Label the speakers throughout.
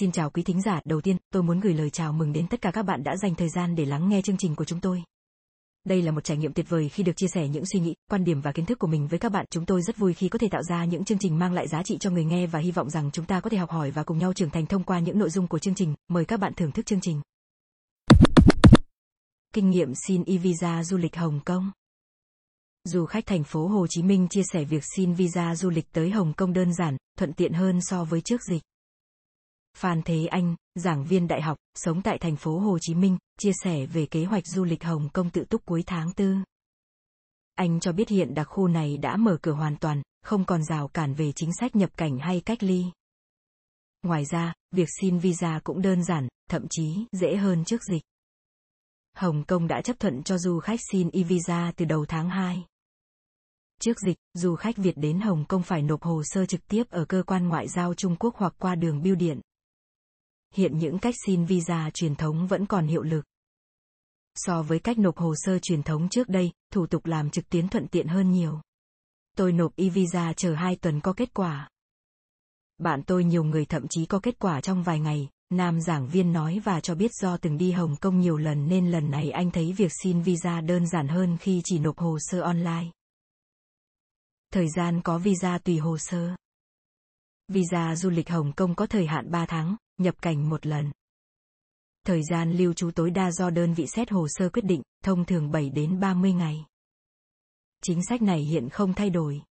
Speaker 1: Xin chào quý thính giả, đầu tiên, tôi muốn gửi lời chào mừng đến tất cả các bạn đã dành thời gian để lắng nghe chương trình của chúng tôi. Đây là một trải nghiệm tuyệt vời khi được chia sẻ những suy nghĩ, quan điểm và kiến thức của mình với các bạn. Chúng tôi rất vui khi có thể tạo ra những chương trình mang lại giá trị cho người nghe và hy vọng rằng chúng ta có thể học hỏi và cùng nhau trưởng thành thông qua những nội dung của chương trình. Mời các bạn thưởng thức chương trình. Kinh nghiệm xin e-visa du lịch Hồng Kông. Du khách thành phố Hồ Chí Minh chia sẻ việc xin visa du lịch tới Hồng Kông đơn giản, thuận tiện hơn so với trước dịch. Phan Thế Anh, giảng viên đại học, sống tại thành phố Hồ Chí Minh, chia sẻ về kế hoạch du lịch Hồng Kông tự túc cuối tháng 4. Anh cho biết hiện đặc khu này đã mở cửa hoàn toàn, không còn rào cản về chính sách nhập cảnh hay cách ly. Ngoài ra, việc xin visa cũng đơn giản, thậm chí dễ hơn trước dịch. Hồng Kông đã chấp thuận cho du khách xin e-visa từ đầu tháng 2. Trước dịch, du khách Việt đến Hồng Kông phải nộp hồ sơ trực tiếp ở cơ quan ngoại giao Trung Quốc hoặc qua đường bưu điện hiện những cách xin visa truyền thống vẫn còn hiệu lực. So với cách nộp hồ sơ truyền thống trước đây, thủ tục làm trực tuyến thuận tiện hơn nhiều. Tôi nộp e-visa chờ 2 tuần có kết quả. Bạn tôi nhiều người thậm chí có kết quả trong vài ngày, nam giảng viên nói và cho biết do từng đi Hồng Kông nhiều lần nên lần này anh thấy việc xin visa đơn giản hơn khi chỉ nộp hồ sơ online. Thời gian có visa tùy hồ sơ. Visa du lịch Hồng Kông có thời hạn 3 tháng, nhập cảnh một lần. Thời gian lưu trú tối đa do đơn vị xét hồ sơ quyết định, thông thường 7 đến 30 ngày. Chính sách này hiện không thay đổi.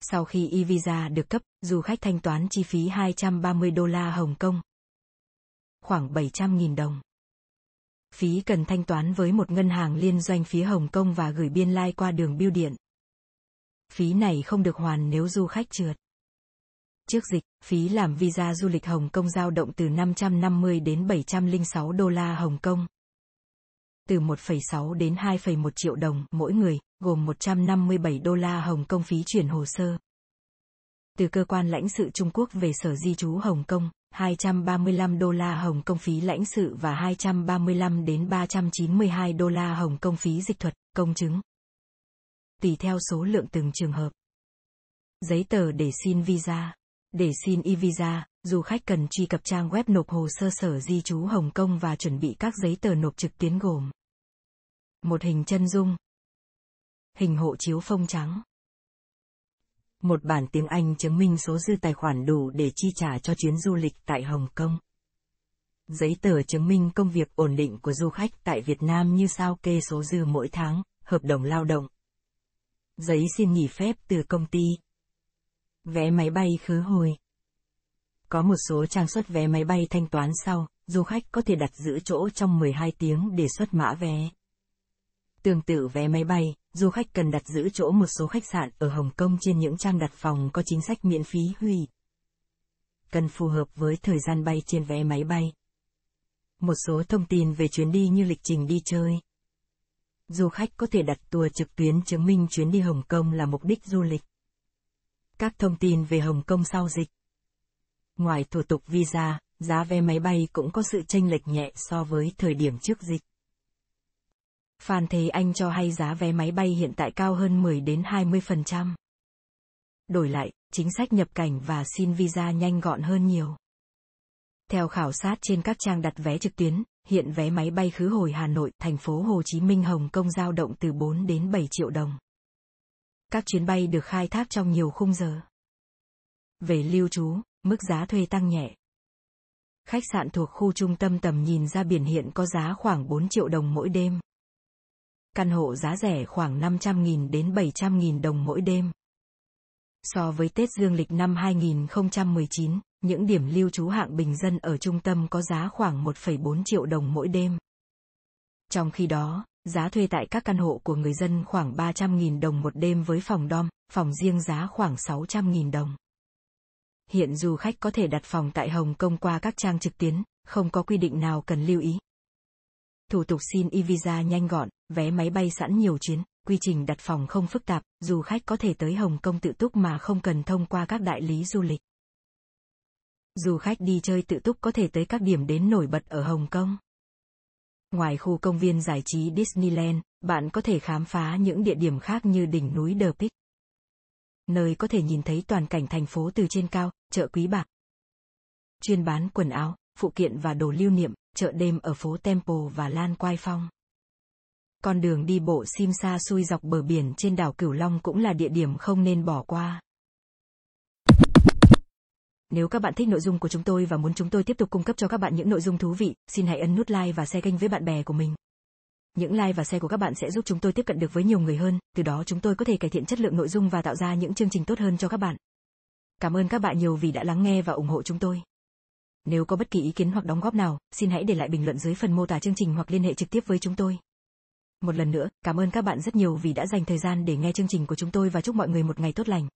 Speaker 1: Sau khi e-visa được cấp, du khách thanh toán chi phí 230 đô la Hồng Kông, khoảng 700.000 đồng. Phí cần thanh toán với một ngân hàng liên doanh phía Hồng Kông và gửi biên lai like qua đường bưu điện. Phí này không được hoàn nếu du khách trượt. Trước dịch, phí làm visa du lịch Hồng Kông dao động từ 550 đến 706 đô la Hồng Kông. Từ 1,6 đến 2,1 triệu đồng mỗi người, gồm 157 đô la Hồng Kông phí chuyển hồ sơ. Từ cơ quan lãnh sự Trung Quốc về sở di trú Hồng Kông, 235 đô la Hồng Kông phí lãnh sự và 235 đến 392 đô la Hồng Kông phí dịch thuật, công chứng. Tùy theo số lượng từng trường hợp. Giấy tờ để xin visa để xin e-visa, du khách cần truy cập trang web nộp hồ sơ sở di trú Hồng Kông và chuẩn bị các giấy tờ nộp trực tuyến gồm một hình chân dung, hình hộ chiếu phông trắng, một bản tiếng Anh chứng minh số dư tài khoản đủ để chi trả cho chuyến du lịch tại Hồng Kông. Giấy tờ chứng minh công việc ổn định của du khách tại Việt Nam như sao kê số dư mỗi tháng, hợp đồng lao động. Giấy xin nghỉ phép từ công ty. Vé máy bay khứ hồi. Có một số trang xuất vé máy bay thanh toán sau, du khách có thể đặt giữ chỗ trong 12 tiếng để xuất mã vé. Tương tự vé máy bay, du khách cần đặt giữ chỗ một số khách sạn ở Hồng Kông trên những trang đặt phòng có chính sách miễn phí hủy. Cần phù hợp với thời gian bay trên vé máy bay. Một số thông tin về chuyến đi như lịch trình đi chơi. Du khách có thể đặt tour trực tuyến chứng minh chuyến đi Hồng Kông là mục đích du lịch. Các thông tin về Hồng Kông sau dịch. Ngoài thủ tục visa, giá vé máy bay cũng có sự chênh lệch nhẹ so với thời điểm trước dịch. Phan Thế Anh cho hay giá vé máy bay hiện tại cao hơn 10 đến 20%. Đổi lại, chính sách nhập cảnh và xin visa nhanh gọn hơn nhiều. Theo khảo sát trên các trang đặt vé trực tuyến, hiện vé máy bay khứ hồi Hà Nội, thành phố Hồ Chí Minh Hồng Kông dao động từ 4 đến 7 triệu đồng. Các chuyến bay được khai thác trong nhiều khung giờ. Về lưu trú, mức giá thuê tăng nhẹ. Khách sạn thuộc khu trung tâm tầm nhìn ra biển hiện có giá khoảng 4 triệu đồng mỗi đêm. Căn hộ giá rẻ khoảng 500.000 đến 700.000 đồng mỗi đêm. So với Tết Dương lịch năm 2019, những điểm lưu trú hạng bình dân ở trung tâm có giá khoảng 1,4 triệu đồng mỗi đêm. Trong khi đó, Giá thuê tại các căn hộ của người dân khoảng 300.000 đồng một đêm với phòng đom, phòng riêng giá khoảng 600.000 đồng. Hiện du khách có thể đặt phòng tại Hồng Kông qua các trang trực tuyến, không có quy định nào cần lưu ý. Thủ tục xin e-visa nhanh gọn, vé máy bay sẵn nhiều chuyến, quy trình đặt phòng không phức tạp, du khách có thể tới Hồng Kông tự túc mà không cần thông qua các đại lý du lịch. Du khách đi chơi tự túc có thể tới các điểm đến nổi bật ở Hồng Kông. Ngoài khu công viên giải trí Disneyland, bạn có thể khám phá những địa điểm khác như đỉnh núi The Peak, nơi có thể nhìn thấy toàn cảnh thành phố từ trên cao, chợ Quý Bạc. Chuyên bán quần áo, phụ kiện và đồ lưu niệm, chợ đêm ở phố Temple và Lan Quai Phong. Con đường đi bộ sim xa xuôi dọc bờ biển trên đảo Cửu Long cũng là địa điểm không nên bỏ qua. Nếu các bạn thích nội dung của chúng tôi và muốn chúng tôi tiếp tục cung cấp cho các bạn những nội dung thú vị, xin hãy ấn nút like và share kênh với bạn bè của mình. Những like và share của các bạn sẽ giúp chúng tôi tiếp cận được với nhiều người hơn, từ đó chúng tôi có thể cải thiện chất lượng nội dung và tạo ra những chương trình tốt hơn cho các bạn. Cảm ơn các bạn nhiều vì đã lắng nghe và ủng hộ chúng tôi. Nếu có bất kỳ ý kiến hoặc đóng góp nào, xin hãy để lại bình luận dưới phần mô tả chương trình hoặc liên hệ trực tiếp với chúng tôi. Một lần nữa, cảm ơn các bạn rất nhiều vì đã dành thời gian để nghe chương trình của chúng tôi và chúc mọi người một ngày tốt lành.